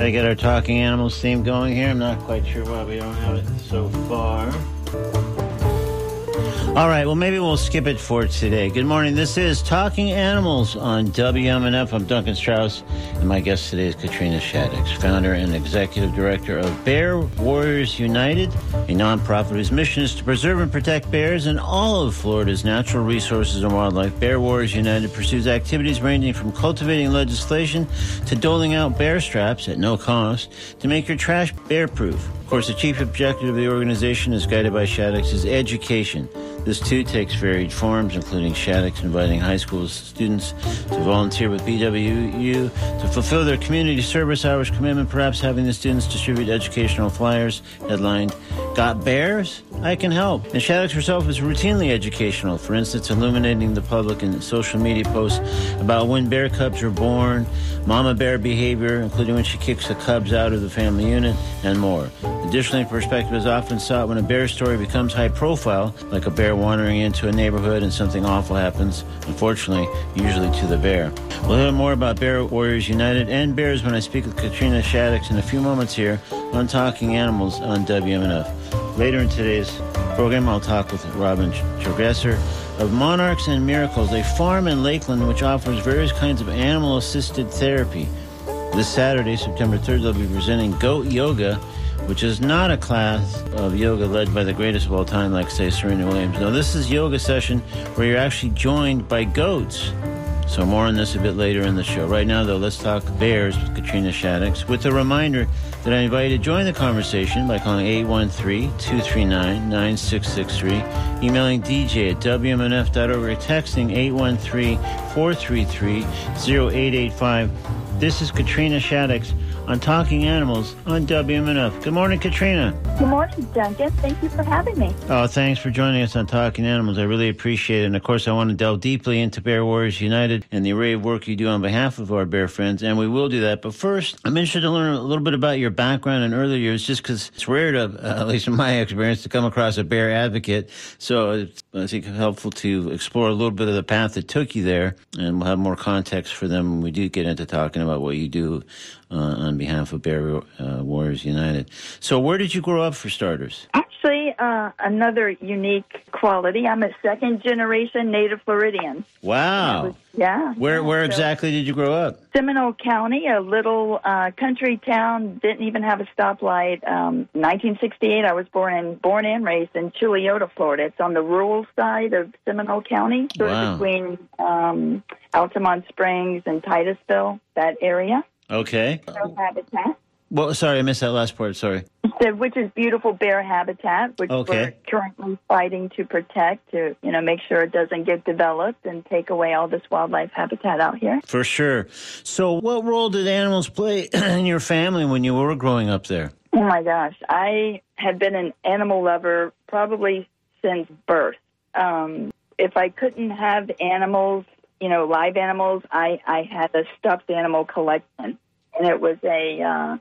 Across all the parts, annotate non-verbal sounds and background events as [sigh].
Gotta get our talking animals theme going here. I'm not quite sure why we don't have it so far. All right, well, maybe we'll skip it for today. Good morning. This is Talking Animals on WMNF. I'm Duncan Strauss, and my guest today is Katrina Shadix, founder and executive director of Bear Warriors United, a nonprofit whose mission is to preserve and protect bears and all of Florida's natural resources and wildlife. Bear Warriors United pursues activities ranging from cultivating legislation to doling out bear straps at no cost to make your trash bear proof. Of course, the chief objective of the organization, is guided by Shadix, is education. This too takes varied forms, including Shadix inviting high school students to volunteer with BWU to fulfill their community service hours commitment, perhaps having the students distribute educational flyers headlined, Got Bears? I can help. And Shadix herself is routinely educational, for instance, illuminating the public in social media posts about when bear cubs are born, mama bear behavior, including when she kicks the cubs out of the family unit, and more. Additionally, perspective is often sought when a bear story becomes high profile, like a bear wandering into a neighborhood and something awful happens, unfortunately, usually to the bear. We'll hear more about Bear Warriors United and bears when I speak with Katrina Shadix in a few moments here on Talking Animals on WMNF. Later in today's program, I'll talk with Robin Traverser of Monarchs and Miracles, a farm in Lakeland which offers various kinds of animal assisted therapy. This Saturday, September 3rd, they'll be presenting Goat Yoga which is not a class of yoga led by the greatest of all time, like, say, Serena Williams. No, this is yoga session where you're actually joined by goats. So more on this a bit later in the show. Right now, though, let's talk bears with Katrina Shadix with a reminder that I invite you to join the conversation by calling 813-239-9663, emailing DJ at WMNF.org, or texting 813-433-0885. This is Katrina Shadix on Talking Animals on WMNF. Good morning, Katrina. Good morning, Duncan. Thank you for having me. Oh, thanks for joining us on Talking Animals. I really appreciate it. And of course, I want to delve deeply into Bear Warriors United and the array of work you do on behalf of our bear friends, and we will do that. But first, I'm interested to learn a little bit about your background in earlier years, just because it's rare to, uh, at least in my experience, to come across a bear advocate. So it's, I think, helpful to explore a little bit of the path that took you there, and we'll have more context for them when we do get into talking about what you do uh, on behalf of Bear uh, Warriors United. So, where did you grow up, for starters? Actually, uh, another unique quality. I'm a second generation native Floridian. Wow. Yeah. Where Where so exactly did you grow up? Seminole County, a little uh, country town, didn't even have a stoplight. Um, 1968, I was born in born and raised in Chuluota, Florida. It's on the rural side of Seminole County, sort Wow. of between um, Altamonte Springs and Titusville, that area. Okay. Bear habitat. Well, sorry, I missed that last part. Sorry. So, which is beautiful bear habitat, which Okay. we're currently fighting to protect to, you know, make sure it doesn't get developed and take away all this wildlife habitat out here. For sure. So, what role did animals play [clears throat] in your family when you were growing up there? Oh my gosh, I have been an animal lover probably since birth. Um, if I couldn't have animals, you know, live animals, I I had a stuffed animal collection, and it was a uh,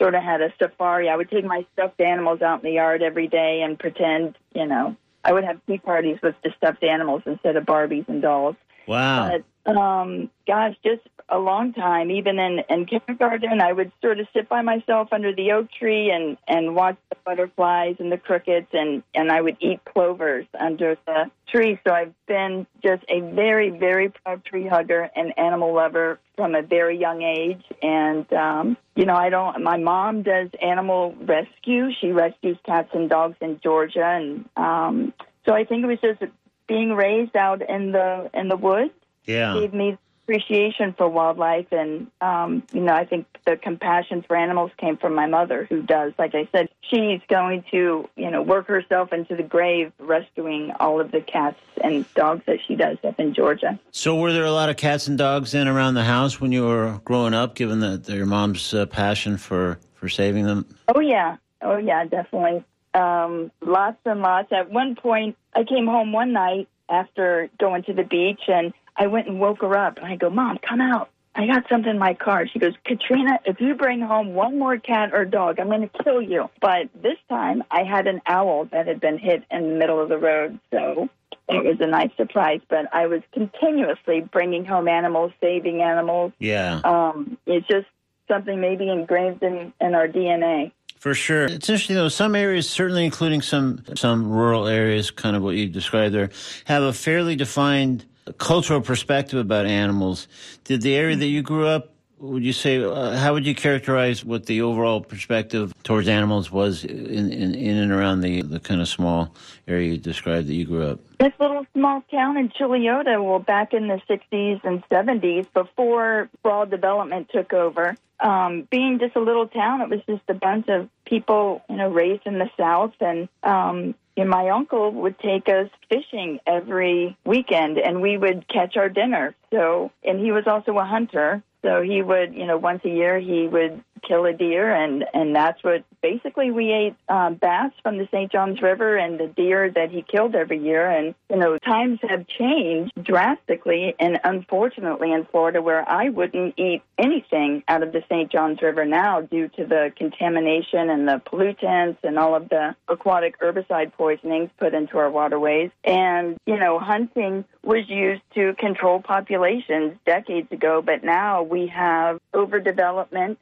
sort of had a safari. I would take my stuffed animals out in the yard every day and pretend, you know, I would have tea parties with the stuffed animals instead of Barbies and dolls. Wow. But um, gosh, just a long time. Even in, in kindergarten, I would sort of sit by myself under the oak tree and and watch the butterflies and the crickets, and and I would eat clovers under the tree. So I've been just a very very proud tree hugger and animal lover from a very young age. And um, you know, I don't. My mom does animal rescue. She rescues cats and dogs in Georgia, and um, so I think it was just being raised out in the in the woods yeah. gave me appreciation for wildlife and um you know i think the compassion for animals came from my mother who does. Like i said she's going to you know work herself into the grave rescuing all of the cats and dogs that she does up in georgia. So, were there a lot of cats and dogs in around the house when you were growing up, given that your mom's uh, passion for, for saving them? oh yeah. Oh yeah definitely. Um lots and lots. At one point i came home one night after going to the beach and i went and woke her up and i go mom come out I got something in my car. She goes, Katrina, if you bring home one more cat or dog, I'm going to kill you. But this time I had an owl that had been hit in the middle of the road. So it was a nice surprise. But I was continuously bringing home animals, saving animals. Yeah. Um, it's just something maybe engraved in, in our DNA. For sure. It's interesting though, some areas, certainly including some some rural areas, kind of what you described there, have a fairly defined cultural perspective about animals. Did the area that you grew up would you say uh, how would you characterize what the overall perspective towards animals was in, in, in and around the, the kind of small area you described that you grew up this little small town in Chuluota well back in the 60s and 70s before broad development took over um, being just a little town it was just a bunch of people you know raised in the south and um, and my uncle would take us fishing every weekend and we would catch our dinner. So and he was also a hunter. So he would, you know, once a year he would kill a deer, and and that's what basically we ate um, bass from the St. Johns River and the deer that he killed every year. And you know, times have changed drastically, and unfortunately in Florida, where I wouldn't eat anything out of the St. Johns River now due to the contamination and the pollutants and all of the aquatic herbicide poisonings put into our waterways. And you know, hunting was used to control populations decades ago, but now we have overdevelopment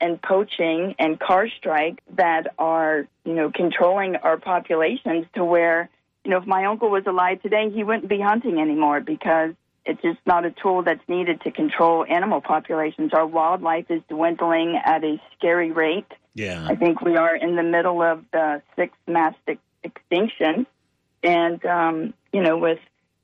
and poaching and car strike that are, you know, controlling our populations to where, you know, if my uncle was alive today, he wouldn't be hunting anymore because it's just not a tool that's needed to control animal populations. Our wildlife is dwindling at a scary rate. Yeah. I think we are in the middle of the sixth mass extinction. And, um, you know, with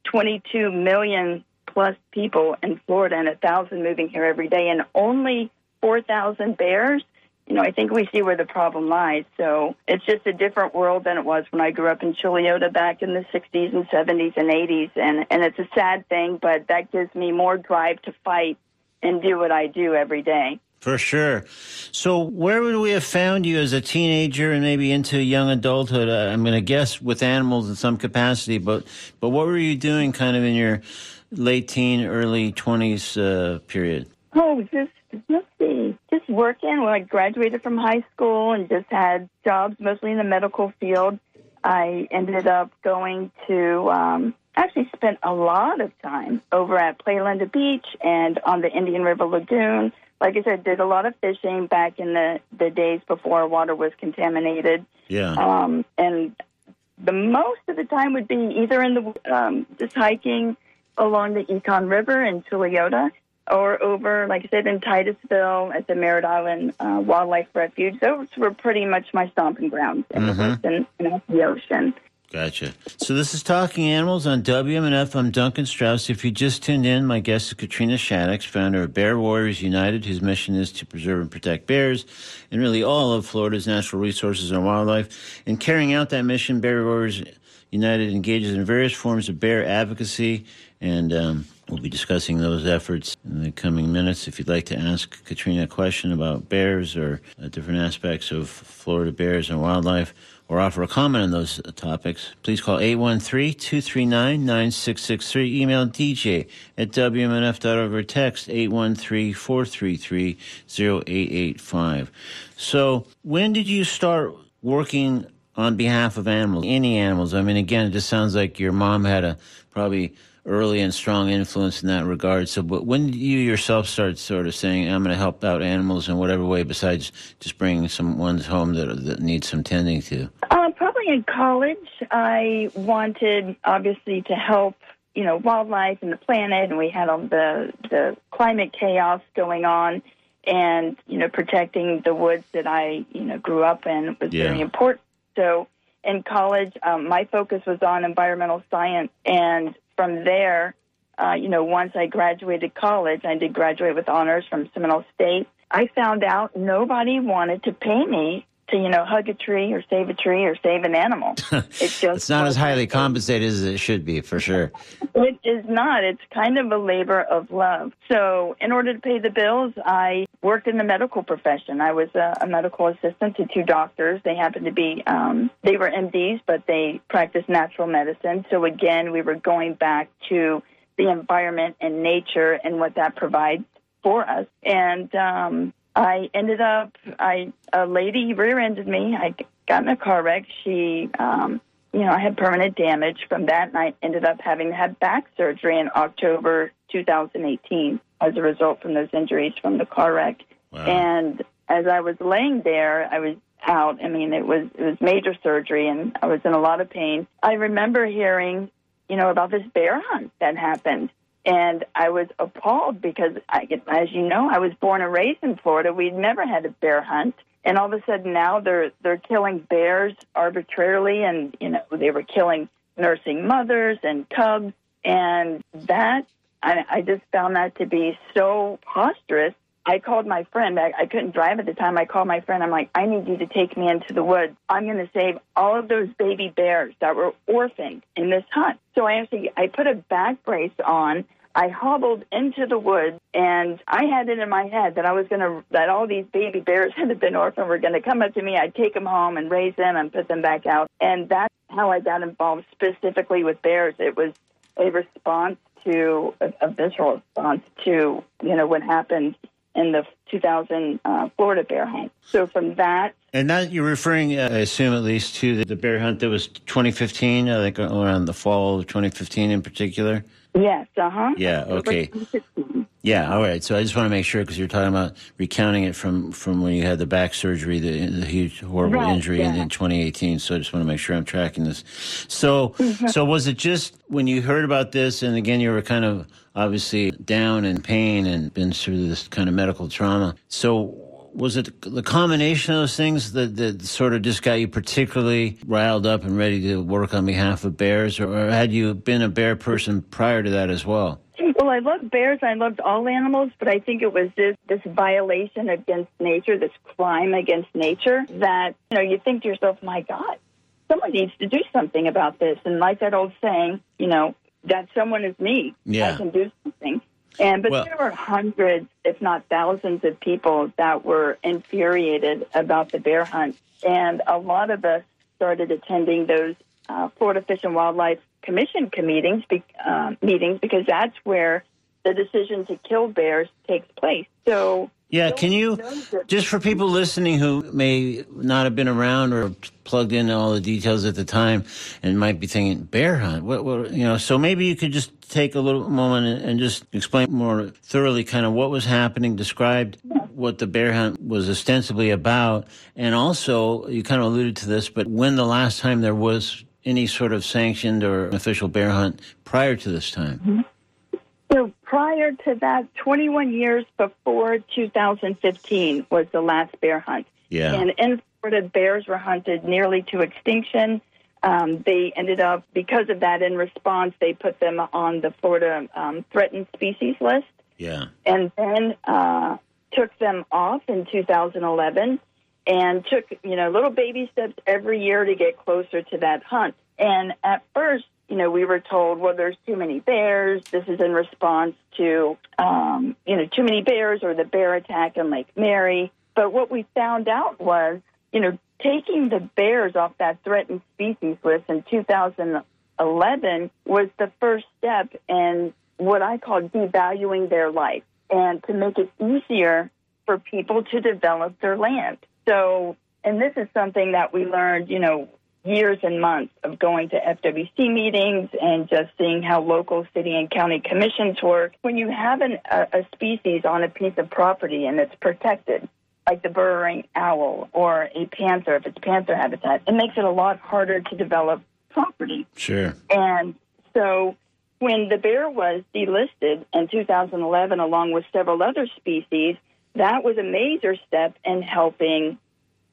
22 million plus people in Florida and a thousand moving here every day, and only 4,000 bears, you know, I think we see where the problem lies. So it's just a different world than it was when I grew up in Chuluota back in the 60s and 70s and 80s. And, and it's a sad thing, but that gives me more drive to fight and do what I do every day. For sure. So, where would we have found you as a teenager and maybe into young adulthood? Uh, I'm going to guess with animals in some capacity, but but what were you doing, kind of in your late teen, early 20s uh, period? Oh, just let's see, just working. When I graduated from high school and just had jobs mostly in the medical field, I ended up going to. Um, actually spent a lot of time over at Playa Linda Beach and on the Indian River Lagoon like I said, did a lot of fishing back in the the days before water was contaminated. Yeah. Um, and the most of the time would be either in the um, just hiking along the Econ River in Chuluota, or over, like I said, in Titusville at the Merritt Island uh, Wildlife Refuge. Those were pretty much my stomping grounds in mm-hmm. the woods and, and the ocean. Gotcha. So this is Talking Animals on WMNF. I'm Duncan Strauss. If you just tuned in, my guest is Katrina Shadix, founder of Bear Warriors United, whose mission is to preserve and protect bears and really all of Florida's natural resources and wildlife. In carrying out that mission, Bear Warriors United engages in various forms of bear advocacy, and um, we'll be discussing those efforts in the coming minutes. If you'd like to ask Katrina a question about bears or uh, different aspects of Florida bears and wildlife, or offer a comment on those topics, please call 813-239-9663. Email dj at wmnf.org or text 813-433-0885. So when did you start working on behalf of animals, any animals? I mean, again, it just sounds like your mom had a probably – early and strong influence in that regard. So, but when did you yourself start sort of saying, "I'm going to help out animals in whatever way besides just bringing some ones home that that need some tending to"? Uh, probably in college, I wanted obviously to help. You know, wildlife and the planet, and we had all the the climate chaos going on, and you know, protecting the woods that I you know grew up in was yeah. very important. So in college, um, my focus was on environmental science, and from there, uh, you know, once I graduated college, I did graduate with honors from Seminole State. I found out nobody wanted to pay me to, you know, hug a tree or save a tree or save an animal. [laughs] It's just it's not as highly compensated as it should be, for sure. It is not. It's kind of a labor of love. So, in order to pay the bills, I worked in the medical profession. I was a, a medical assistant to two doctors. They happened to be, um, they were MDs, but they practiced natural medicine. So, again, we were going back to the environment and nature and what that provides for us. And um, I ended up, I a lady rear-ended me. I got in a car wreck. She, um, you know, I had permanent damage from that, and I ended up having to have back surgery in October 2018 as a result from those injuries from the car wreck. Wow. And as I was laying there, I was out. I mean, it was it was major surgery, and I was in a lot of pain. I remember hearing, you know, about this bear hunt that happened, and I was appalled because, I, as you know, I was born and raised in Florida. We'd never had a bear hunt, and all of a sudden now they're they're killing bears arbitrarily, and you know they were killing nursing mothers and cubs, and that I, I just found that to be so preposterous I called my friend. I, I couldn't drive at the time. I called my friend. I'm like, I need you to take me into the woods. I'm going to save all of those baby bears that were orphaned in this hunt. So I actually, I put a back brace on. I hobbled into the woods, and I had it in my head that I was going to that all these baby bears [laughs] that had been orphaned were going to come up to me. I'd take them home and raise them and put them back out. And that's how I got involved specifically with bears. It was a response to a, a visceral response to you know what happened in the 2000 uh, Florida bear hunt. So from that. And that you're referring, uh, I assume, at least to the, the, bear hunt that was 2015, I think around the fall of 2015 in particular? Yes, uh huh. Yeah, okay. Yeah, all right. So I just want to make sure because you're talking about recounting it from, from when you had the back surgery, the, the huge horrible right, injury yeah. in, in, 2018. So I just want to make sure I'm tracking this. So, Mm-hmm. so was it just when you heard about this, and again you were kind of obviously down in pain and been through this kind of medical trauma. So was it the combination of those things that, that sort of just got you particularly riled up and ready to work on behalf of bears, or, had you been a bear person prior to that as well? Well, I loved bears. I loved all animals, but I think it was this this violation against nature, this crime against nature that you know you think to yourself, "My God, someone needs to do something about this." And like that old saying, you know, that someone is me. Yeah. I can do something. And but Well- there were hundreds, if not thousands, of people that were infuriated about the bear hunt, and a lot of us started attending those uh, Florida Fish and Wildlife Commission meetings, uh, meetings because that's where the decision to kill bears takes place. So Yeah, can you just for people listening who may not have been around or plugged in all the details at the time and might be thinking bear hunt? What, what you know? So maybe you could just take a little moment and, and just explain more thoroughly, kind of what was happening, described what the bear hunt was ostensibly about, and also you kind of alluded to this, but when the last time there was any sort of sanctioned or official bear hunt prior to this time? So prior to that, 21 years before 2015 was the last bear hunt. Yeah. And in Florida, bears were hunted nearly to extinction. Um, they ended up, because of that, in response, they put them on the Florida um, threatened species list Yeah. and then uh, took them off in 2011 and took you know little baby steps every year to get closer to that hunt. And at first, you know, we were told, well, there's too many bears. This is in response to um, you know too many bears or the bear attack in Lake Mary. But what we found out was, you know, taking the bears off that threatened species list in 2011 was the first step in what I call devaluing their life and to make it easier for people to develop their land. So, and this is something that we learned, you know, years and months of going to FWC meetings and just seeing how local city and county commissions work. When you have an, a, a species on a piece of property and it's protected, like the burrowing owl or a panther, if it's panther habitat, it makes it a lot harder to develop property. Sure. And so when the bear was delisted in 2011, along with several other species, that was a major step in helping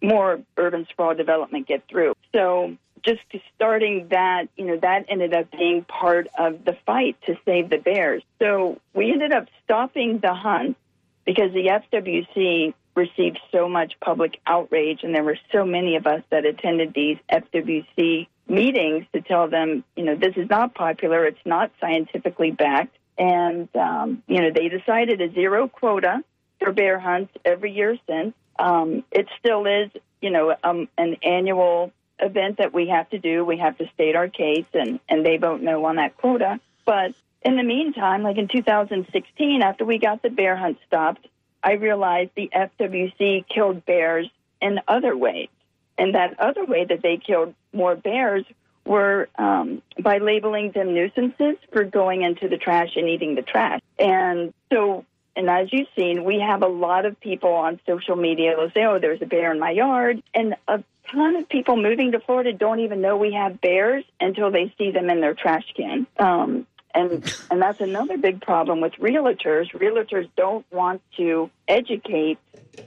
more urban sprawl development get through. So just starting that, you know, that ended up being part of the fight to save the bears. So we ended up stopping the hunt because the FWC received so much public outrage, and there were so many of us that attended these FWC meetings to tell them, you know, this is not popular, it's not scientifically backed, and um, you know, they decided a zero quota for bear hunts every year since. Um, it still is, you know, um, an annual event that we have to do. We have to state our case, and and they vote no on that quota, but in the meantime, like in 2016, after we got the bear hunt stopped, I realized the FWC killed bears in other ways. And that other way that they killed more bears were um, by labeling them nuisances for going into the trash and eating the trash. And so And as you've seen, we have a lot of people on social media who say, oh, there's a bear in my yard. And a ton of people moving to Florida don't even know we have bears until they see them in their trash can. Um, and and that's another big problem with realtors. Realtors don't want to educate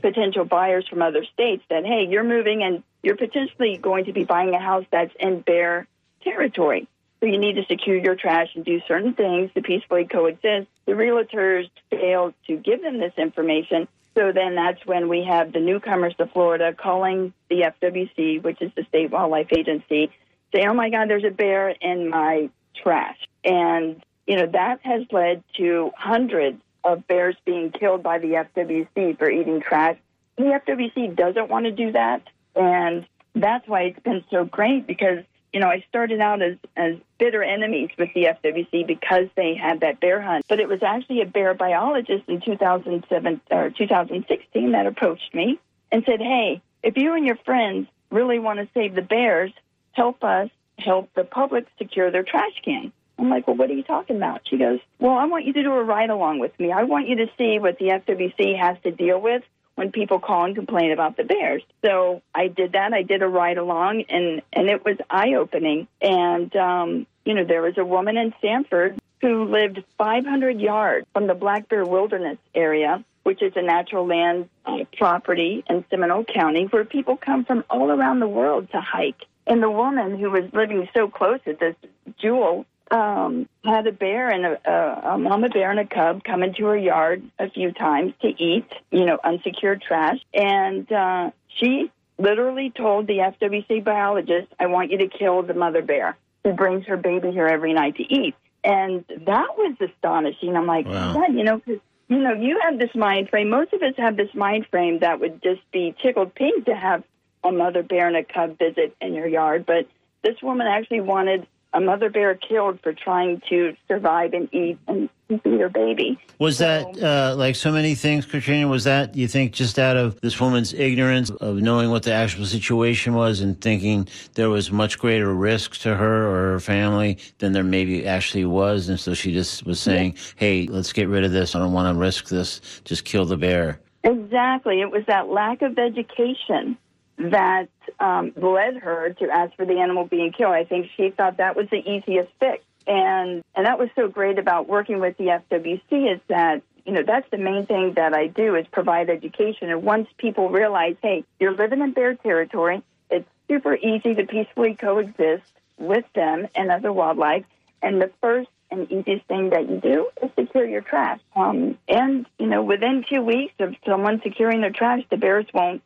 potential buyers from other states that hey, you're moving and you're potentially going to be buying a house that's in bear territory. So you need to secure your trash and do certain things to peacefully coexist. The realtors fail to give them this information. So then that's when we have the newcomers to Florida calling the FWC, which is the state wildlife agency, say, oh my God, there's a bear in my trash. And, you know, that has led to hundreds of bears being killed by the FWC for eating trash. The FWC doesn't want to do that. And that's why it's been so great because you know, I started out as, as bitter enemies with the FWC because they had that bear hunt. But it was actually a bear biologist in 2007 or 2016 that approached me and said, "Hey, if you and your friends really want to save the bears, help us help the public secure their trash can." I'm like, "Well, what are you talking about?" She goes, "Well, I want you to do a ride along with me. I want you to see what the FWC has to deal with when people call and complain about the bears. So I did that. I did a ride along, and and it was eye opening. And um, you know, there was a woman in Sanford who lived 500 yards from the Black Bear Wilderness area, which is a natural land uh, property in Seminole County, where people come from all around the world to hike. And the woman who was living so close at this jewel um, had a bear and a, a, a mama bear and a cub come into her yard a few times to eat, you know, unsecured trash. And uh, she literally told the FWC biologist, I want you to kill the mother bear who brings her baby here every night to eat. And that was astonishing. I'm like, wow. yeah, you know, cause, you know, you have this mind frame. Most of us have this mind frame that would just be tickled pink to have a mother bear and a cub visit in your yard. But this woman actually wanted a mother bear killed for trying to survive and eat and feed her baby. Was so, that uh, like so many things, Katrina? Was that you think just out of this woman's ignorance of knowing what the actual situation was and thinking there was much greater risk to her or her family than there maybe actually was, and so she just was saying, yeah. "Hey, let's get rid of this. I don't want to risk this. Just kill the bear." Exactly. It was that lack of education that um, led her to ask for the animal being killed. I think she thought that was the easiest fix. And and that was so great about working with the FWC is that you know that's the main thing that I do is provide education. And once people realize, hey, you're living in bear territory, it's super easy to peacefully coexist with them and other wildlife. And the first and easiest thing that you do is secure your trash. Um, and you know, within two weeks of someone securing their trash, the bears won't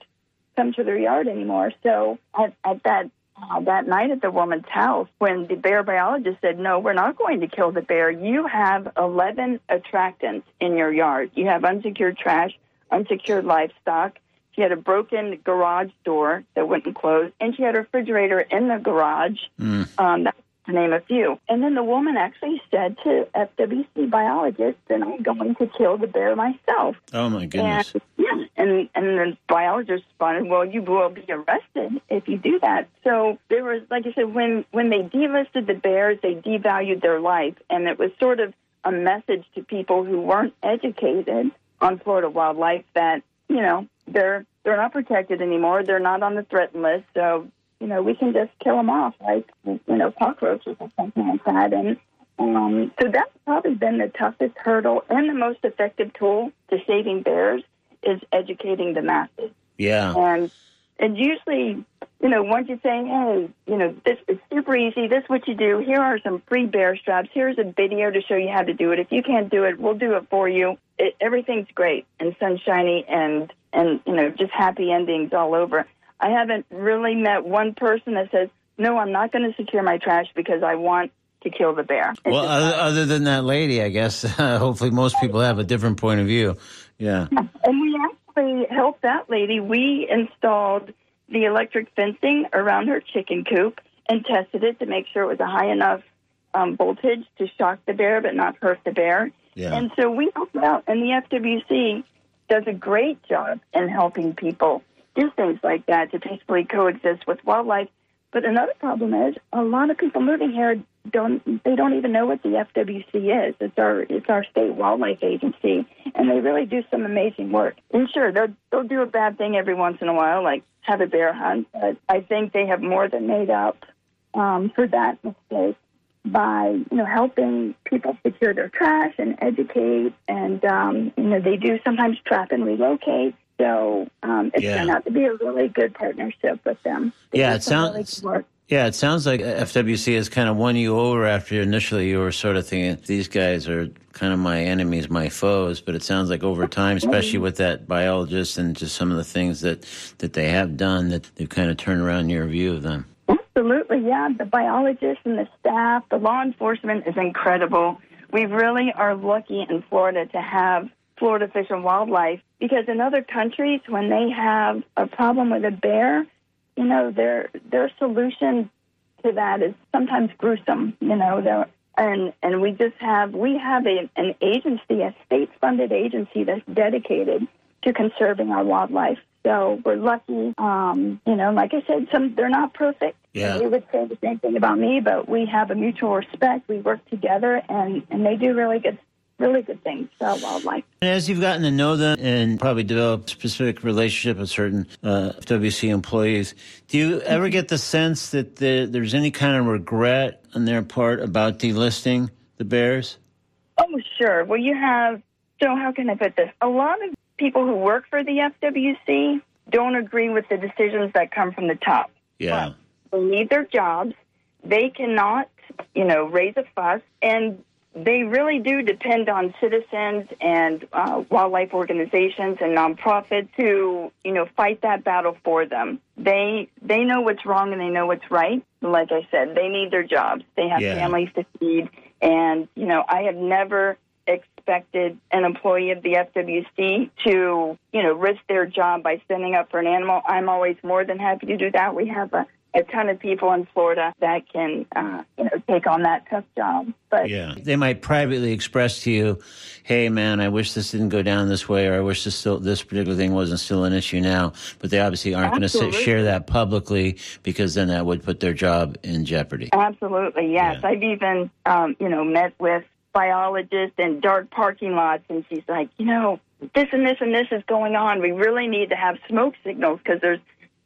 come to their yard anymore. So at, at that uh, that night at the woman's house, when the bear biologist said, "No, we're not going to kill the bear. You have 11 attractants in your yard. You have unsecured trash, unsecured livestock." She had a broken garage door that wouldn't close, and she had a refrigerator in the garage. Mm. Um, that to name a few. And then the woman actually said to FWC biologists that I'm going to kill the bear myself. Oh my goodness. And, yeah, and and the biologist responded, "Well, you will be arrested if you do that." So there was, like I said, when when they delisted the bears, they devalued their life, and it was sort of a message to people who weren't educated on Florida wildlife that you know they're they're not protected anymore. They're not on the threatened list, so you know, we can just kill them off like, you know, cockroaches or something like that. And um, so that's probably been the toughest hurdle and the most effective tool to saving bears is educating the masses. Yeah. And and usually, you know, once you say, hey, you know, this is super easy. This is what you do. Here are some free bear straps. Here's a video to show you how to do it. If you can't do it, we'll do it for you. It, everything's great and sunshiny and and you know just happy endings all over. I haven't really met one person that says, no, I'm not going to secure my trash because I want to kill the bear. It's well, other, other, than that lady, I guess, uh, [laughs] hopefully most people have a different point of view. Yeah. [laughs] And we actually helped that lady. We installed the electric fencing around her chicken coop and tested it to make sure it was a high enough um, voltage to shock the bear but not hurt the bear. Yeah. And so we helped out, and the FWC does a great job in helping people do things like that to peacefully coexist with wildlife. But another problem is a lot of people moving here don't they don't even know what the FWC is. It's our it's our state wildlife agency, and they really do some amazing work. And sure, they'll they'll do a bad thing every once in a while, like have a bear hunt. But I think they have more than made up um, for that mistake by you know helping people secure their trash and educate, and um, you know they do sometimes trap and relocate. So um, it's Yeah. turned out to be a really good partnership with them. They Yeah, it some really sounds- Yeah, it sounds like FWC has kind of won you over after initially you were sort of thinking these guys are kind of my enemies, my foes. But it sounds like over time, especially with that biologist and just some of the things that that they have done, that they've kind of turned around your view of them. Absolutely, yeah. The biologists and the staff, the law enforcement is incredible. We really are lucky in Florida to have Florida Fish and Wildlife because in other countries, when they have a problem with a bear, you know, their their solution to that is sometimes gruesome. You know, and and we just have we have a, an agency, a state funded agency that's dedicated to conserving our wildlife. So we're lucky. Um, you know, like I said, some they're not perfect. Yeah. They would say the same thing about me, but we have a mutual respect. We work together, and and they do really good, really good things for wildlife. And as you've gotten to know them and probably developed a specific relationship with certain uh, FWC employees, do you ever get the sense that the, there's any kind of regret on their part about delisting the bears? Oh, sure. Well, you have, so how can I put this? A lot of people who work for the FWC don't agree with the decisions that come from the top. Yeah. They need their jobs. They cannot, you know, raise a fuss. And they really do depend on citizens and uh, wildlife organizations and nonprofits to, you know, fight that battle for them. They they know what's wrong and they know what's right. Like I said, they need their jobs. They have Yeah. families to feed, and you know, I have never expected an employee of the FWC to, you know, risk their job by standing up for an animal. I'm always more than happy to do that. We have a, a ton of people in Florida that can, uh, you know, take on that tough job. But Yeah. They might privately express to you, hey, man, I wish this didn't go down this way, or I wish this, still, this particular thing wasn't still an issue now. But they obviously aren't going to share that publicly because then that would put their job in jeopardy. Absolutely, yes. Yeah. I've even, um, you know, met with biologists in dark parking lots, and she's like, you know, this and this and this is going on. We really need to have smoke signals because there's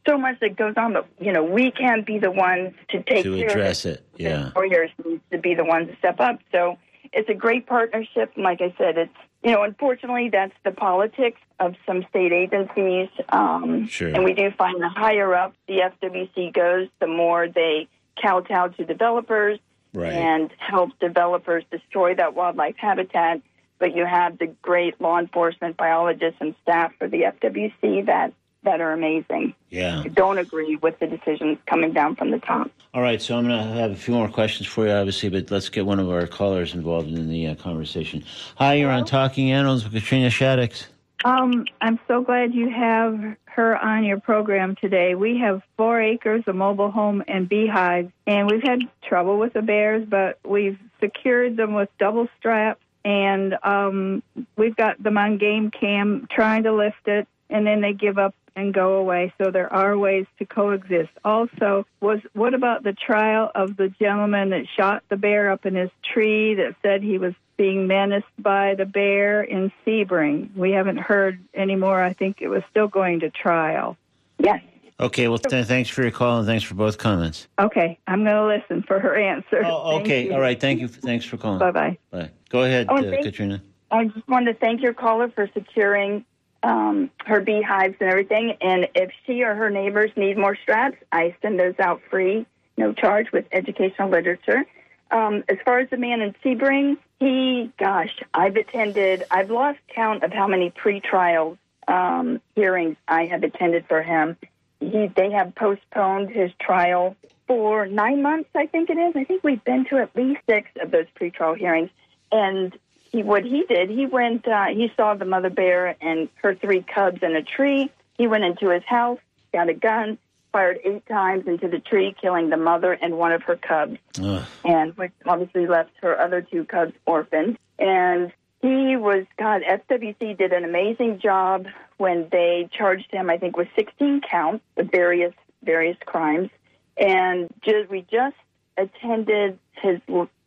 so much that goes on, but you know, we can't be the ones to take To care address of it, yeah. Employers need to be the ones to step up. So it's a great partnership. Like I said, it's you know, unfortunately, that's the politics of some state agencies. Um, Sure. And we do find the higher up the FWC goes, the more they kowtow to developers Right. and help developers destroy that wildlife habitat. But you have the great law enforcement biologists and staff for the FWC that, that are amazing. Yeah. Don't agree with the decisions coming down from the top. All right, so I'm going to have a few more questions for you, obviously, but let's get one of our callers involved in the uh, conversation. Hi, you're on Talking Animals with Katrina Shadix. Um, I'm so glad you have her on your program today. We have four acres, a mobile home, and beehives, and we've had trouble with the bears, but we've secured them with double straps, and um, we've got them on game cam trying to lift it, and then they give up and go away. So there are ways to coexist. Also, was what about the trial of the gentleman that shot the bear up in his tree that said he was being menaced by the bear in Sebring? We haven't heard anymore. I think it was still going to trial. Yes. Okay, well, th- thanks for your call and thanks for both comments. Okay, I'm going to listen for her answer. Oh, okay, all right. Thank you. Thanks for calling. Bye bye. Bye. Go ahead, Oh, uh, Katrina. I just wanted to thank your caller for securing um, her beehives and everything. And if she or her neighbors need more straps, I send those out free, no charge, with educational literature. Um, as far as the man in Sebring, he, gosh, I've attended, I've lost count of how many pretrial um, hearings I have attended for him. He, they have postponed his trial for nine months, I think it is. I think we've been to at least six of those pretrial hearings. And he, what he did, he went, uh, he saw the mother bear and her three cubs in a tree. He went into his house, got a gun, fired eight times into the tree, killing the mother and one of her cubs Ugh. and which obviously left her other two cubs orphaned. And he was, God, FWC did an amazing job when they charged him, I think, with 16 counts of various various crimes. and just, we just attended his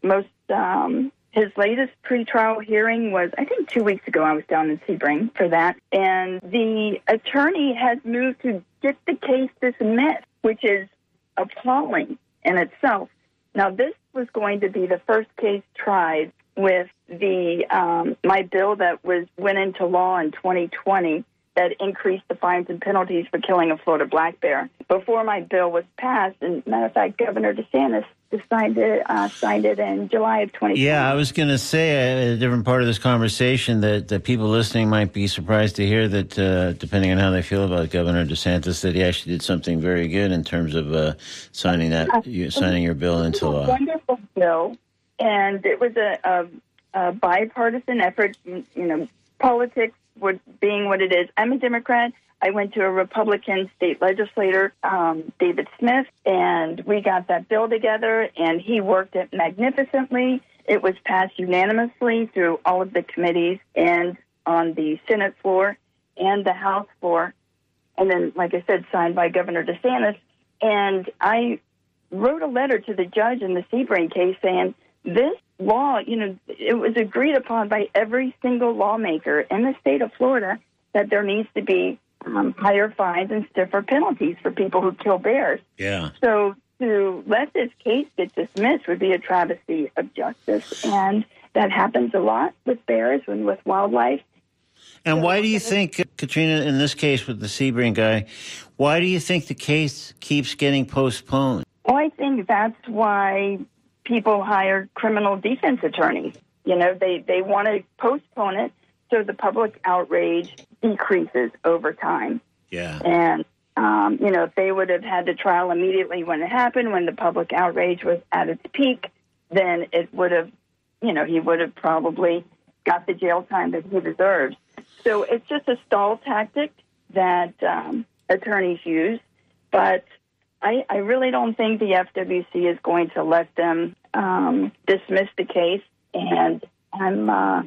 most um, his latest pretrial hearing was I think two weeks ago. I was down in Sebring for that, and the attorney has moved to get the case dismissed, which is appalling in itself. Now, this was going to be the first case tried with the um, my bill that was went into law in 2020 that increased the fines and penalties for killing a Florida black bear. Before my bill was passed, and matter of fact, Governor DeSantis signed it uh, signed it in July of 2020. Yeah, I was going to say a, a different part of this conversation that, that people listening might be surprised to hear that, uh, depending on how they feel about Governor DeSantis, that he actually did something very good in terms of uh, signing that you, signing your bill into law. Wonderful bill, and it was a, a, a bipartisan effort. You know, politics would being what it is. I'm a Democrat. I went to a Republican state legislator, um, David Smith, and we got that bill together, and he worked it magnificently. It was passed unanimously through all of the committees and on the Senate floor and the House floor. And then, like I said, signed by Governor DeSantis. And I wrote a letter to the judge in the Sebring case saying, this law, you know, it was agreed upon by every single lawmaker in the state of Florida that there needs to be um, higher fines and stiffer penalties for people who kill bears. Yeah. So to let this case get dismissed would be a travesty of justice, and that happens a lot with bears and with wildlife. And why do you think, Katrina, in this case with the Sebring guy, why do you think the case keeps getting postponed? Well, I think that's why people hire criminal defense attorneys. You know, they, they want to postpone it so the public outrage decreases over time. Yeah. And, um, you know, if they would have had the trial immediately when it happened, when the public outrage was at its peak, then it would have, you know, he would have probably got the jail time that he deserves. So it's just a stall tactic that um, attorneys use. But I, I really don't think the FWC is going to let them um, dismiss the case. And I'm uh,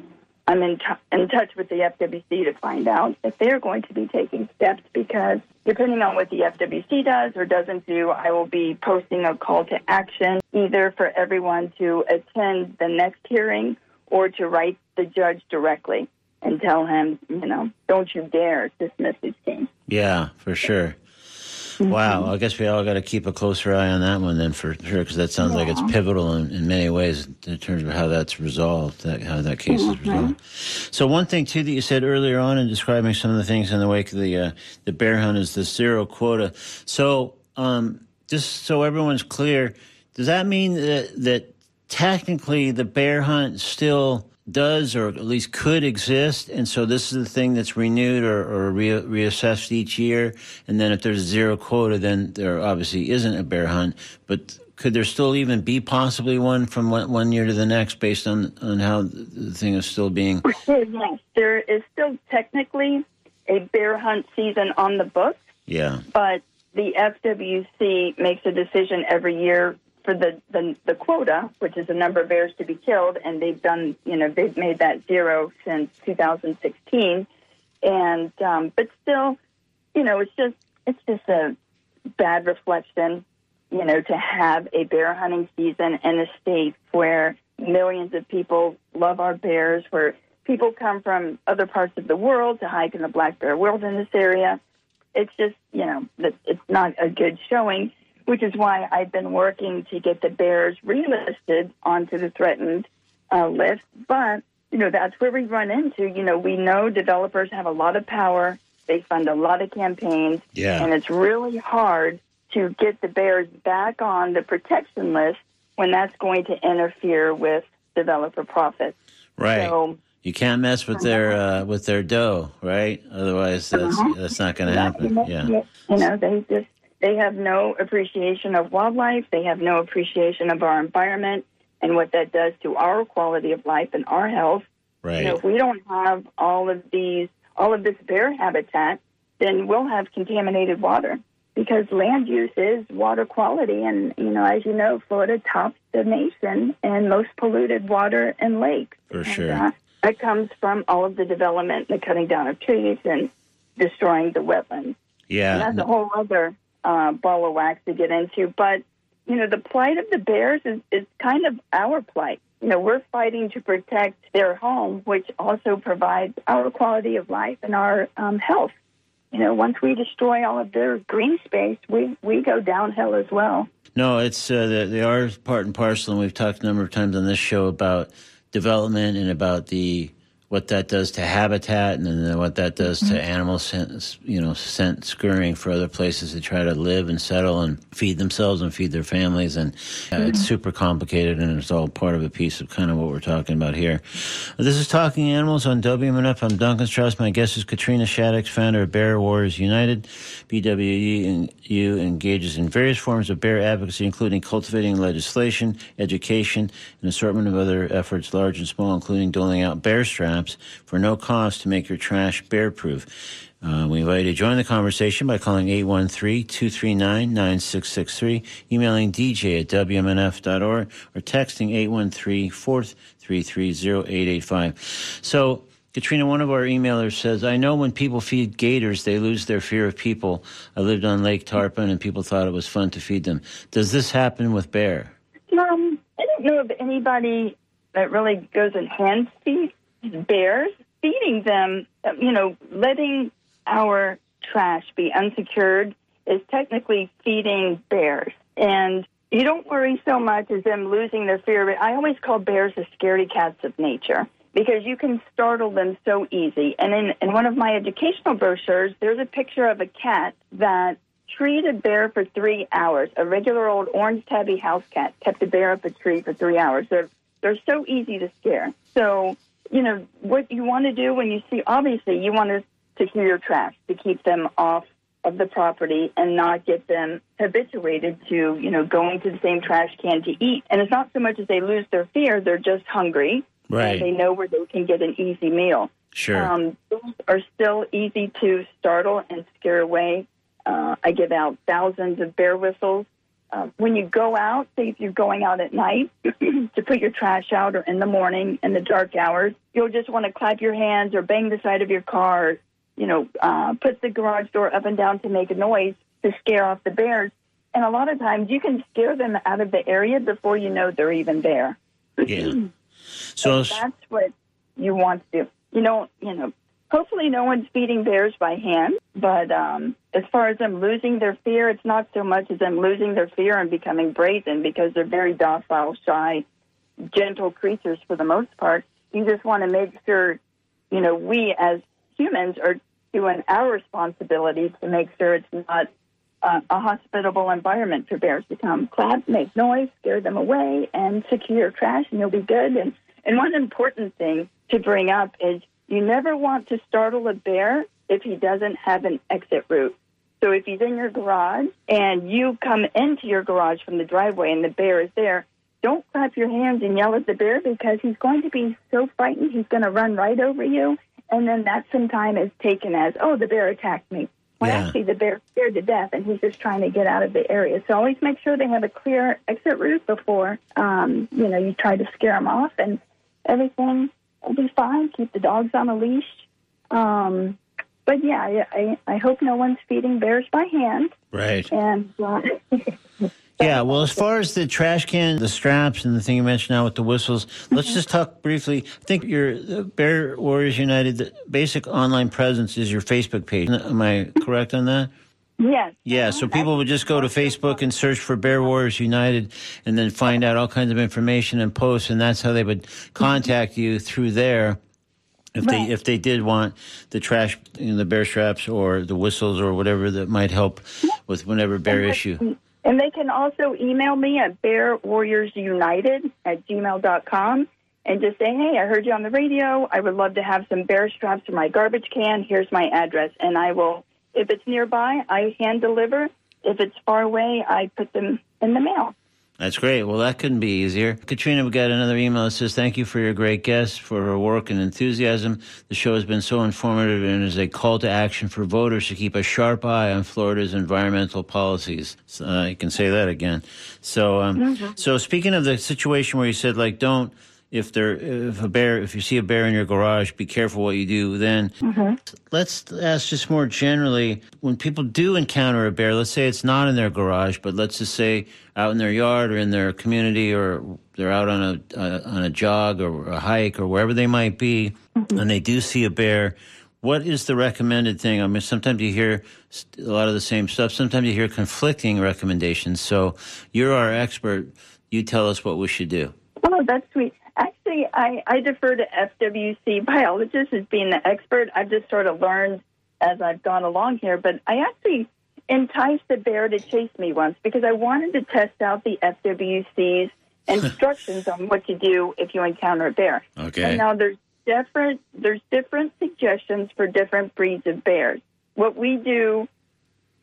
I'm in, t- in touch with the FWC to find out if they're going to be taking steps because depending on what the FWC does or doesn't do, I will be posting a call to action either for everyone to attend the next hearing or to write the judge directly and tell him, you know, don't you dare dismiss his case. Yeah, for sure. [laughs] Wow, I guess we all got to keep a closer eye on that one then, for sure, because that sounds like it's pivotal in, in many ways in terms of how that's resolved, that how that case is resolved. So one thing too that you said earlier on in describing some of the things in the wake of the uh, the bear hunt is the zero quota. So um, just so everyone's clear, does that mean that that technically the bear hunt still does or at least could exist. And so this is the thing that's renewed or, or re- reassessed each year. And then if there's zero quota then there obviously isn't a bear hunt. But could there still even be possibly one from one, one year to the next based on, on how the thing is still being yes. There is still technically a bear hunt season on the books. Yeah. But the fwc makes a decision every year for the, the the quota, which is the number of bears to be killed, and they've done, you know, they've made that zero since 2016, and um, but still, you know, it's just it's just a bad reflection, you know, to have a bear hunting season in a state where millions of people love our bears, where people come from other parts of the world to hike in the black bear wilderness area. It's just, you know, it's not a good showing which is why I've been working to get the bears relisted onto the threatened uh, list. But, you know, that's where we run into, you know, we know developers have a lot of power. They fund a lot of campaigns. Yeah. And it's really hard to get the bears back on the protection list when that's going to interfere with developer profits. right So, you can't mess with their uh, with their dough right otherwise that's Uh-huh. that's not going to happen yeah You know, they just they have no appreciation of wildlife. They have no appreciation of our environment and what that does to our quality of life and our health. right You know, if we don't have all of these, all of this bear habitat, then we'll have contaminated water because land use is water quality. And, you know, as you know, Florida tops the nation in most polluted water and lakes. For And, sure. uh, that comes from all of the development, the cutting down of trees and destroying the wetlands. And yeah that's a whole other uh, ball of wax to get into. But you know, the plight of the bears is, is kind of our plight. You know, we're fighting to protect their home, which also provides our quality of life and our um, health. You know, once we destroy all of their green space, we, we go downhill as well. No, it's uh, they are part and parcel, and we've talked a number of times on this show about development and about the what that does to habitat and then what that does to animals you know, scent scurrying for other places to try to live and settle and feed themselves and feed their families. And uh, mm-hmm. it's super complicated and it's all part of a piece of kind of what we're talking about here. This is Talking Animals on WMNF. I'm Duncan Strauss. My guest is Katrina Shadix, founder of Bear Warriors United. BWU engages in various forms of bear advocacy, including cultivating legislation, education, and an assortment of other efforts, large and small, including doling out bear straps for no cost to make your trash bear proof. Uh, we invite you to join the conversation by calling 813-239-9663, emailing dj at wmnf.org, or texting 813-433-0885. So, Katrina, one of our emailers says, I know when people feed gators, they lose their fear of people. I lived on Lake Tarpon and people thought it was fun to feed them. Does this happen with bear? Um, I don't know of anybody that really goes and hand feeds bears, feeding them, you know, letting our trash be unsecured is technically feeding bears. And you don't worry so much as them losing their fear. I always call bears the scaredy cats of nature because you can startle them so easy. And in, in one of my educational brochures, there's a picture of a cat that treated a bear for three hours. A regular old orange tabby house cat kept a bear up a tree for three hours. They're, they're so easy to scare. So you know, what you want to do when you see, obviously, you want to secure your trash to keep them off of the property and not get them habituated to, you know, going to the same trash can to eat. And it's not so much as they lose their fear, they're just hungry. Right. they know where they can get an easy meal. Sure. Um, those are still easy to startle and scare away. Uh, I give out thousands of bear whistles uh, when you go out, say if you're going out at night [clears throat] to put your trash out or in the morning in the dark hours, you'll just want to clap your hands or bang the side of your car, you know, uh, put the garage door up and down to make a noise to scare off the bears. And a lot of times you can scare them out of the area before you know they're even there. Yeah. [clears throat] So that's what you want to do. You know, you know, hopefully no one's feeding bears by hand. But um, as far as them losing their fear, it's not so much as them losing their fear and becoming brazen because they're very docile, shy, gentle creatures for the most part. You just want to make sure, you know, we as humans are doing our responsibility to make sure it's not uh, a hospitable environment for bears to come. Clap, make noise, scare them away, and secure your trash, and you'll be good. And and one important thing to bring up is you never want to startle a bear if he doesn't have an exit route. So if he's in your garage and you come into your garage from the driveway and the bear is there, don't clap your hands and yell at the bear because he's going to be so frightened he's going to run right over you. And then that sometime is taken as, oh, the bear attacked me. Well, yeah. actually, the bear's scared to death and he's just trying to get out of the area. So always make sure they have a clear exit route before, um, you know, you try to scare them off and everything will be fine. Keep the dogs on a leash. Um, but yeah, I, I hope no one's feeding bears by hand. Right. And uh, [laughs] yeah, well, as far as the trash can, the straps, and the thing you mentioned now with the whistles, let's just talk briefly. I think your Bear Warriors United the basic online presence is your Facebook page. Am I correct on that? Yes. Yeah, so mm-hmm. people would just go to Facebook and search for Bear Warriors United and then find out all kinds of information and posts, and that's how they would contact you through there if right. they if they did want the trash, you know, the bear straps or the whistles or whatever that might help with whatever bear and issue. And they can also email me at bearwarriorsunited at gmail.com and just say, hey, I heard you on the radio. I would love to have some bear straps for my garbage can. Here's my address. And I will if it's nearby, I hand deliver. If it's far away, I put them in the mail. That's great. Well, that couldn't be easier. Katrina, we got another email that says, Thank you for your great guest, for her work and enthusiasm. The show has been so informative and is a call to action for voters to keep a sharp eye on Florida's environmental policies. So, uh, I can say that again. So, um, mm-hmm. so speaking of the situation where you said, like, don't if there if a bear if you see a bear in your garage, be careful what you do. Then Mm-hmm. let's ask just more generally when people do encounter a bear. Let's say it's not in their garage, but let's just say out in their yard or in their community or they're out on a uh, on a jog or a hike or wherever they might be, and they do see a bear. What is the recommended thing? I mean, sometimes you hear a lot of the same stuff. Sometimes you hear conflicting recommendations. So you're our expert. You tell us what we should do. Oh, that's sweet. Actually, I, I defer to FWC biologists as being the expert. I've just sort of learned as I've gone along here. But I actually enticed a bear to chase me once because I wanted to test out the FWC's [laughs] instructions on what to do if you encounter a bear. Okay. And now there's different there's different suggestions for different breeds of bears. What we do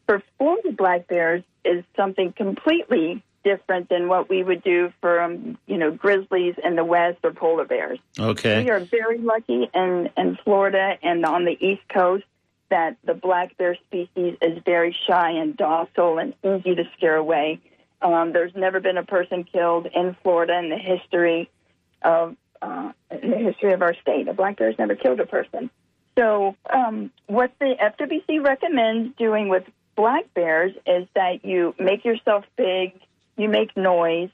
for Florida black bears is something completely different than what we would do for um, you know grizzlies in the west or polar bears. Okay. We are very lucky in in Florida and on the east coast that the black bear species is very shy and docile and easy to scare away. Um, there's never been a person killed in Florida in the history of uh, in the history of our state. A black bear has never killed a person. So, um, what the FWC recommends doing with black bears is that you make yourself big, you make noise,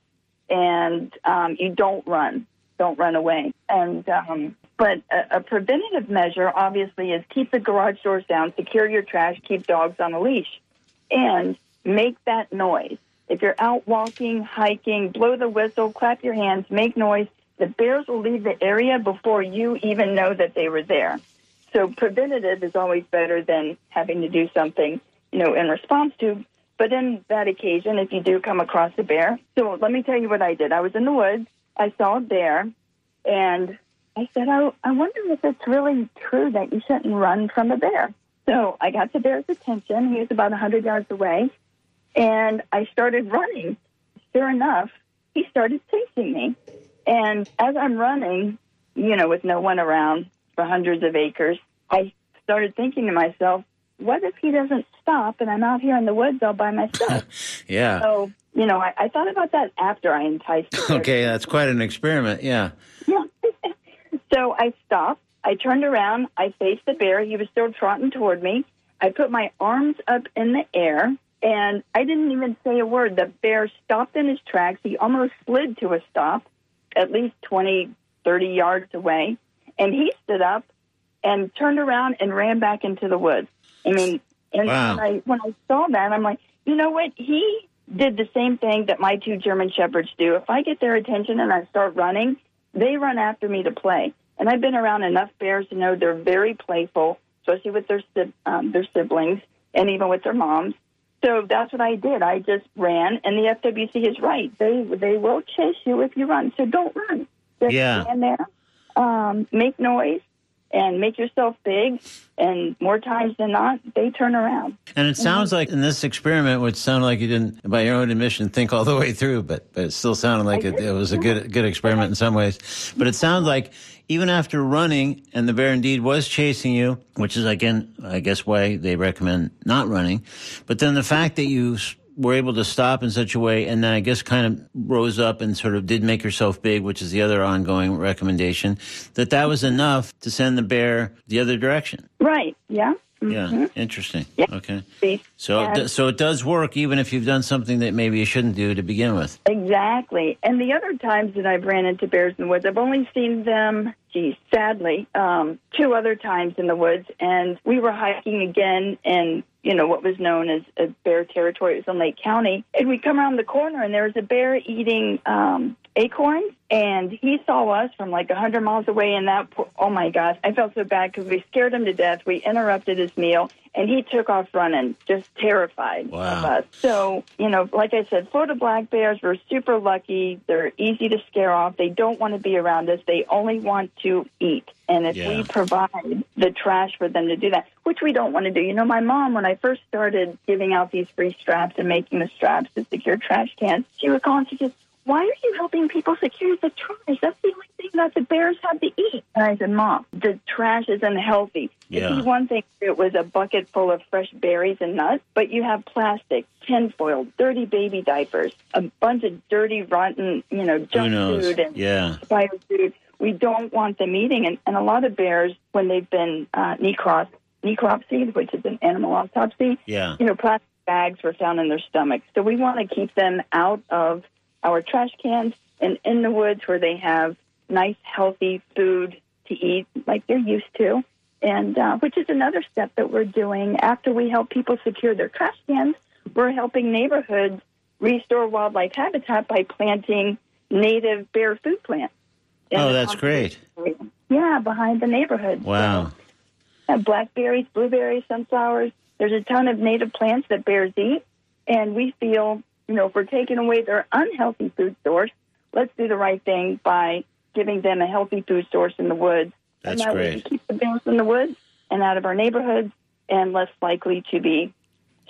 and um, you don't run. Don't run away. And um, but a, a preventative measure, obviously, is keep the garage doors down, secure your trash, keep dogs on a leash, and make that noise. If you're out walking, hiking, blow the whistle, clap your hands, make noise. The bears will leave the area before you even know that they were there. So preventative is always better than having to do something, you know, in response to. But in that occasion, if you do come across a bear, so let me tell you what I did. I was in the woods. I saw a bear, and I said, I, I wonder if it's really true that you shouldn't run from a bear. So I got the bear's attention. He was about a 100 yards away, and I started running. Sure enough, he started chasing me. And as I'm running, you know, with no one around for hundreds of acres, I started thinking to myself, what if he doesn't stop and I'm out here in the woods all by myself? [laughs] Yeah. so, you know, I, I thought about that after I enticed [laughs] bear. Okay, that's quite an experiment. Yeah. Yeah. [laughs] so I stopped. I turned around. I faced the bear. He was still trotting toward me. I put my arms up in the air, and I didn't even say a word. The bear stopped in his tracks. He almost slid to a stop, at least 20, 30 yards away. And he stood up and turned around and ran back into the woods. I mean, and Wow. when, I, when I saw that, I'm like, you know what? He did the same thing that my two German shepherds do. If I get their attention and I start running, they run after me to play. And I've been around enough bears to know they're very playful, especially with their um, their siblings and even with their moms. So that's what I did. I just ran, and the FWC is right. They they will chase you if you run. So don't run. Just Yeah. stand there, um, make noise, and make yourself big. And more times than not, they turn around. And it sounds like in this experiment, which sounded like you didn't, by your own admission, think all the way through, but, but it still sounded like it, it was a good good experiment in some ways. But it sounds like even after running, and the bear indeed was chasing you, which is again, I guess, why they recommend not running. But then the fact that you were able to stop in such a way, and then I guess kind of rose up and sort of did make yourself big, which is the other ongoing recommendation, that that was enough to send the bear the other direction. Right? Yeah. Yeah, interesting. Yeah. Okay. So, it so it does work, even if you've done something that maybe you shouldn't do to begin with. Exactly. And the other times that I've ran into bears in the woods, I've only seen them, geez, sadly, um, two other times in the woods. And we were hiking again in, you know, what was known as, as bear territory. It was in Lake County. And we come around the corner and there was a bear eating um, acorns. And he saw us from like a 100 miles away. And that, po- oh my gosh, I felt so bad because we scared him to death. We interrupted his meal. And he took off running, just terrified of us. So, you know, like I said, Florida black bears, we're super lucky. They're easy to scare off. They don't want to be around us. They only want to eat. And if Yeah. we provide the trash for them to do that, which we don't want to do. You know, my mom, when I first started giving out these free straps and making the straps to secure trash cans, she would call and she says, why are you helping people secure the trash? That's the only thing that the bears have to eat? And I said, Mom, the trash is unhealthy. Yeah. It'd be one thing if it was a bucket full of fresh berries and nuts, but you have plastic, tinfoil, dirty baby diapers, a bunch of dirty, rotten, you know, junk food and Yeah. expired food. We don't want them eating. And, and a lot of bears, when they've been uh, necros- necropsied, which is an animal autopsy, Yeah. you know, plastic bags were found in their stomachs. So we want to keep them out of our trash cans and in the woods where they have nice, healthy food to eat like they're used to. And uh, which is another step that we're doing after we help people secure their trash cans. We're helping neighborhoods restore wildlife habitat by planting native bear food plants. Oh, that's great. area. Yeah, behind the neighborhood. Wow. So, blackberries, blueberries, sunflowers. There's a ton of native plants that bears eat, and we feel, you know, if we're taking away their unhealthy food source, let's do the right thing by giving them a healthy food source in the woods. That's and that great. keep the bears in the woods and out of our neighborhoods, and less likely to be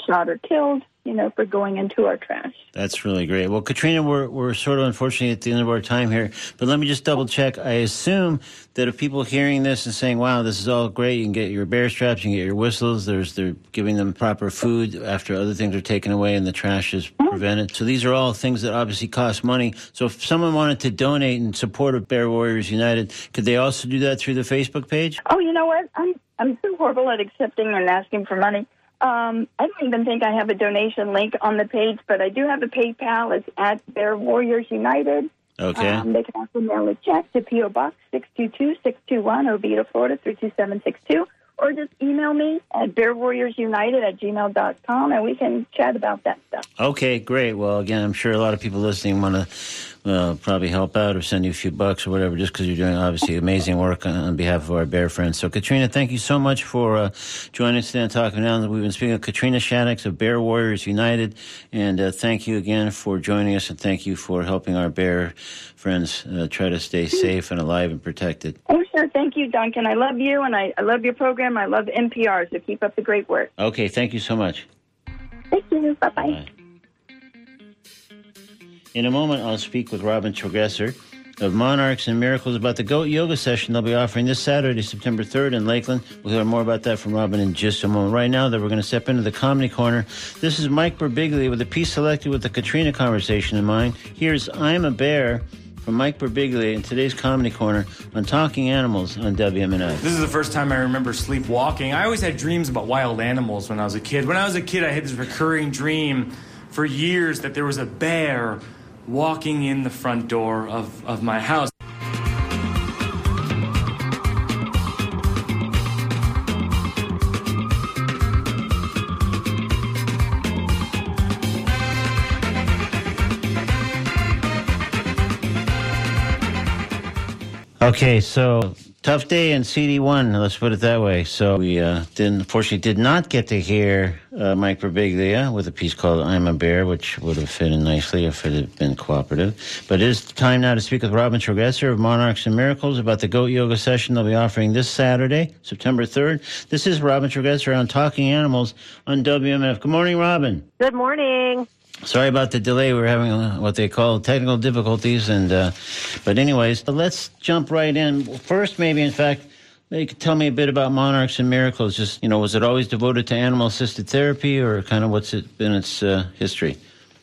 shot or killed, you know, for going into our trash. That's really great. Well, Katrina, we're, we're sort of unfortunately at the end of our time here, but let me just double check. I assume that if people hearing this and saying, wow, this is all great, you can get your bear straps, you can get your whistles, there's, they're giving them proper food after other things are taken away and the trash is mm-hmm. prevented. So these are all things that obviously cost money. So if someone wanted to donate in support of Bear Warriors United, could they also do that through the Facebook page? Oh, you know what? I'm I'm so horrible at accepting and asking for money. Um, I don't even think I have a donation link on the page, but I do have a PayPal. It's at Bear Warriors United. Okay. Um, they can also mail a check to PO Box six two two six two one, Oviedo, Florida three two seven six two, or just email me at bearwarriorsunited at gmail dot com, and we can chat about that stuff. Okay, great. Well, again, I'm sure a lot of people listening want to uh, probably help out or send you a few bucks or whatever, just because you're doing obviously amazing work on, on behalf of our bear friends. So, Katrina, thank you so much for uh, joining us today on Talking Now. We've been speaking with Katrina Shadix of Bear Warriors United, and uh, thank you again for joining us, and thank you for helping our bear friends uh, try to stay safe and alive and protected. Oh, sure. Thank you, Duncan. I love you, and I, I love your program. I love NPR, so keep up the great work. Okay, thank you so much. Thank you. Bye bye. Bye. In a moment, I'll speak with Robin Tregesser of Monarchs and Miracles about the Goat Yoga session they'll be offering this Saturday, September 3rd in Lakeland. We'll hear more about that from Robin in just a moment. Right now, that we're going to step into the comedy corner. This is Mike Birbiglia with a piece selected with the Katrina conversation in mind. Here's I'm a Bear from Mike Birbiglia in today's comedy corner on Talking Animals on WMNF. This is the first time I remember sleepwalking. I always had dreams about wild animals when I was a kid. When I was a kid, I had this recurring dream for years that there was a bear walking in the front door of, of my house. Okay, so tough day in CD1, let's put it that way. So we uh, didn't, unfortunately did not get to hear uh, Mike Birbiglia with a piece called I'm a Bear, which would have fit in nicely if it had been cooperative. But it is time now to speak with Robin Tregesser of Monarchs and Miracles about the Goat Yoga session they'll be offering this Saturday, September 3rd. This is Robin Tregesser on Talking Animals on WMNF. Good morning, Robin. Good morning. Sorry about the delay. We are having uh, what they call technical difficulties, and uh, but anyways, let's jump right in. First, maybe in fact, you could tell me a bit about Monarchs and Miracles. Just you know, was it always devoted to animal-assisted therapy, or kind of what's it been its uh, history?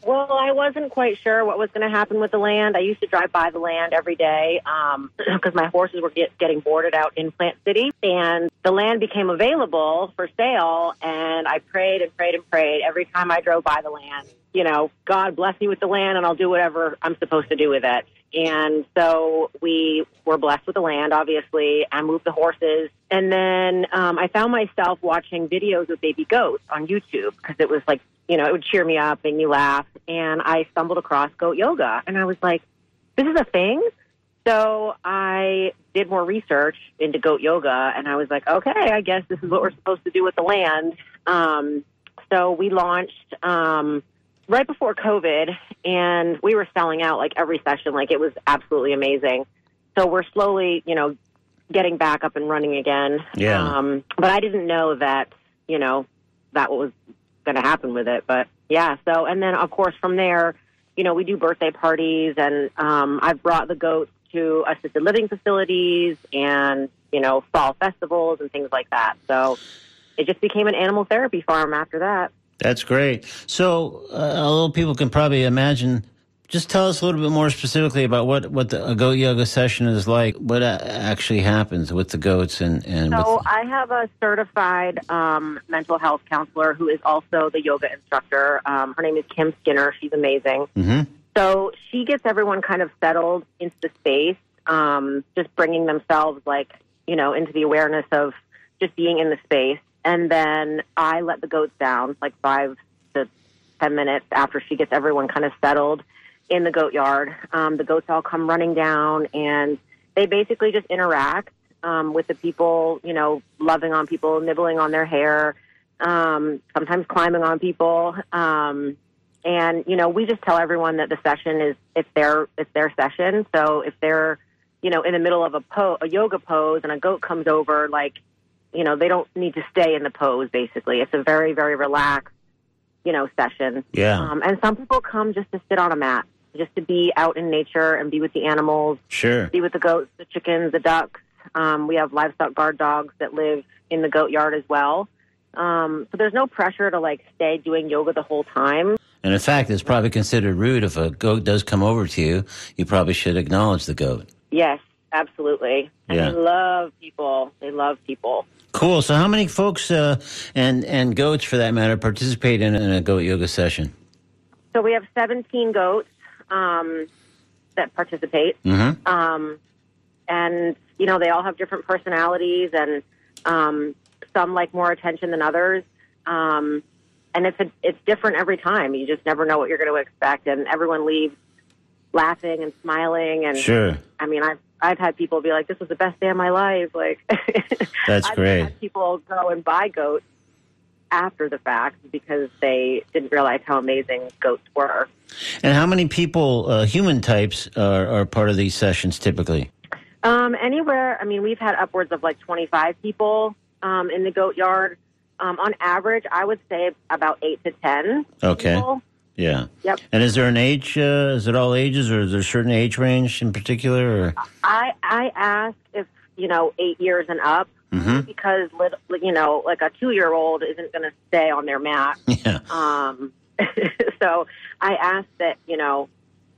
Well, I wasn't quite sure what was going to happen with the land. I used to drive by the land every day [clears throat] because my horses were get, getting boarded out in Plant City, and the land became available for sale. And I prayed and prayed and prayed every time I drove by the land. You know, God bless me with the land, and I'll do whatever I'm supposed to do with it. And so we were blessed with the land, obviously, I moved the horses. And then um, I found myself watching videos of baby goats on YouTube because it was like, you know, it would cheer me up, make me laugh. And I stumbled across goat yoga, and I was like, this is a thing. So I did more research into goat yoga, and I was like, okay, I guess this is what we're supposed to do with the land. Um, so we launched um, right before COVID, and we were selling out like every session. Like it was absolutely amazing. So we're slowly, you know, getting back up and running again. Yeah. Um, but I didn't know that, you know, that was going to happen with it. But yeah, so, and then of course from there, you know, we do birthday parties and um, I've brought the goats to assisted living facilities and, you know, fall festivals and things like that. So it just became an animal therapy farm after that. That's great. So, uh, although people can probably imagine, just tell us a little bit more specifically about what, what the, a goat yoga session is like. What uh, actually happens with the goats and and So with, I have a certified um, mental health counselor who is also the yoga instructor. Um, her name is Kim Skinner. She's amazing. Mhm. So she gets everyone kind of settled into the space, um, just bringing themselves like you know into the awareness of just being in the space, and then I let the goats down like five to ten minutes after she gets everyone kind of settled in the goat yard. Um, the goats all come running down, and they basically just interact um, with the people, you know, loving on people, nibbling on their hair, um, sometimes climbing on people. Um, and you know, we just tell everyone that the session is it's their it's their session. So if they're you know in the middle of a po- a yoga pose and a goat comes over, like you know, they don't need to stay in the pose. Basically, it's a very very relaxed you know session. yeah, Um, and some people come just to sit on a mat, just to be out in nature and be with the animals sure. be with the goats, the chickens, the ducks. Um, we have livestock guard dogs that live in the goat yard as well. Um, so there's no pressure to like stay doing yoga the whole time. And in fact, it's probably considered rude if a goat does come over to you. You probably should acknowledge the goat. Yes, absolutely. And Yeah. they love people. They love people. Cool. So, how many folks uh, and and goats, for that matter, participate in, in a goat yoga session? So we have 17 goats um, that participate. Mm-hmm. um, and you know they all have different personalities and um, some like more attention than others um, and it's a, it's different every time you just never know what you're going to expect and everyone leaves laughing and smiling and Sure. i mean i've i've had people be like this was the best day of my life like [laughs] That's great. people go and buy goats after the fact because they didn't realize how amazing goats were And how many people, uh, human types, are, are part of these sessions typically? Um, anywhere. I mean, we've had upwards of like 25 people um, in the goat yard. Um, on average, I would say about eight to 10 Okay. people. Yeah. Yep. And is there an age? Uh, is it all ages, or is there a certain age range in particular? Or I I ask if you know eight years and up Mhm. because little, you know like a two year old isn't going to stay on their mat. [laughs] yeah, Um, [laughs] so I ask that you know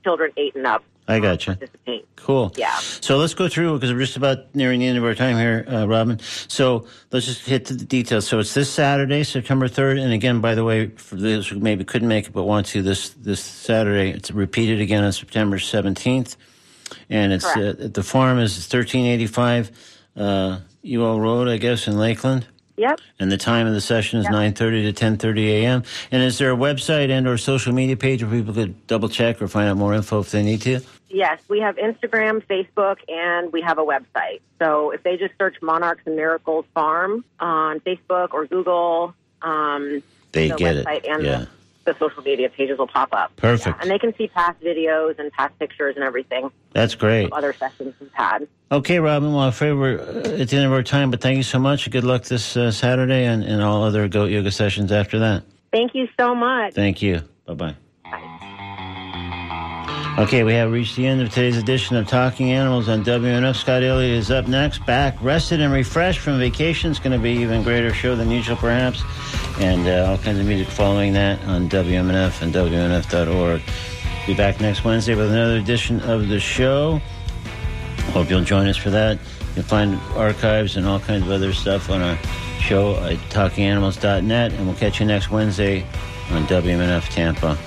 children eight and up I gotcha. participate. Cool. Yeah. So let's go through because we're just about nearing the end of our time here, uh, Robin. So let's just hit the details. So it's this Saturday, September third, and again, by the way, for those who maybe couldn't make it but want to, this this Saturday, it's repeated again on September seventeenth, and it's uh, the farm is thirteen eighty five uh, UL Road, I guess, in Lakeland. Yep. And the time of the session is Yep. 9.30 to 10.30 a.m. And is there a website and or social media page where people could double check or find out more info if they need to? Yes, we have Instagram, Facebook, and we have a website. So if they just search Monarchs and Miracles Farm on Facebook or Google, um, They the get it. Yeah. the, the social media pages will pop up. Perfect. Yeah, and they can see past videos and past pictures and everything That's great. other sessions we've had. Okay, Robin. Well, I'm afraid we're at the end of our time, but thank you so much. Good luck this uh, Saturday and, and all other goat yoga sessions after that. Thank you so much. Thank you. Bye-bye. Okay, we have reached the end of today's edition of Talking Animals on WMNF. Scott Elliott is up next, back rested and refreshed from vacation. It's going to be even greater show than usual, perhaps, and uh, all kinds of music following that on WMNF and WMNF.org. Be back next Wednesday with another edition of the show. Hope you'll join us for that. You'll find archives and all kinds of other stuff on our show at talkinganimals.net, and we'll catch you next Wednesday on WMNF Tampa.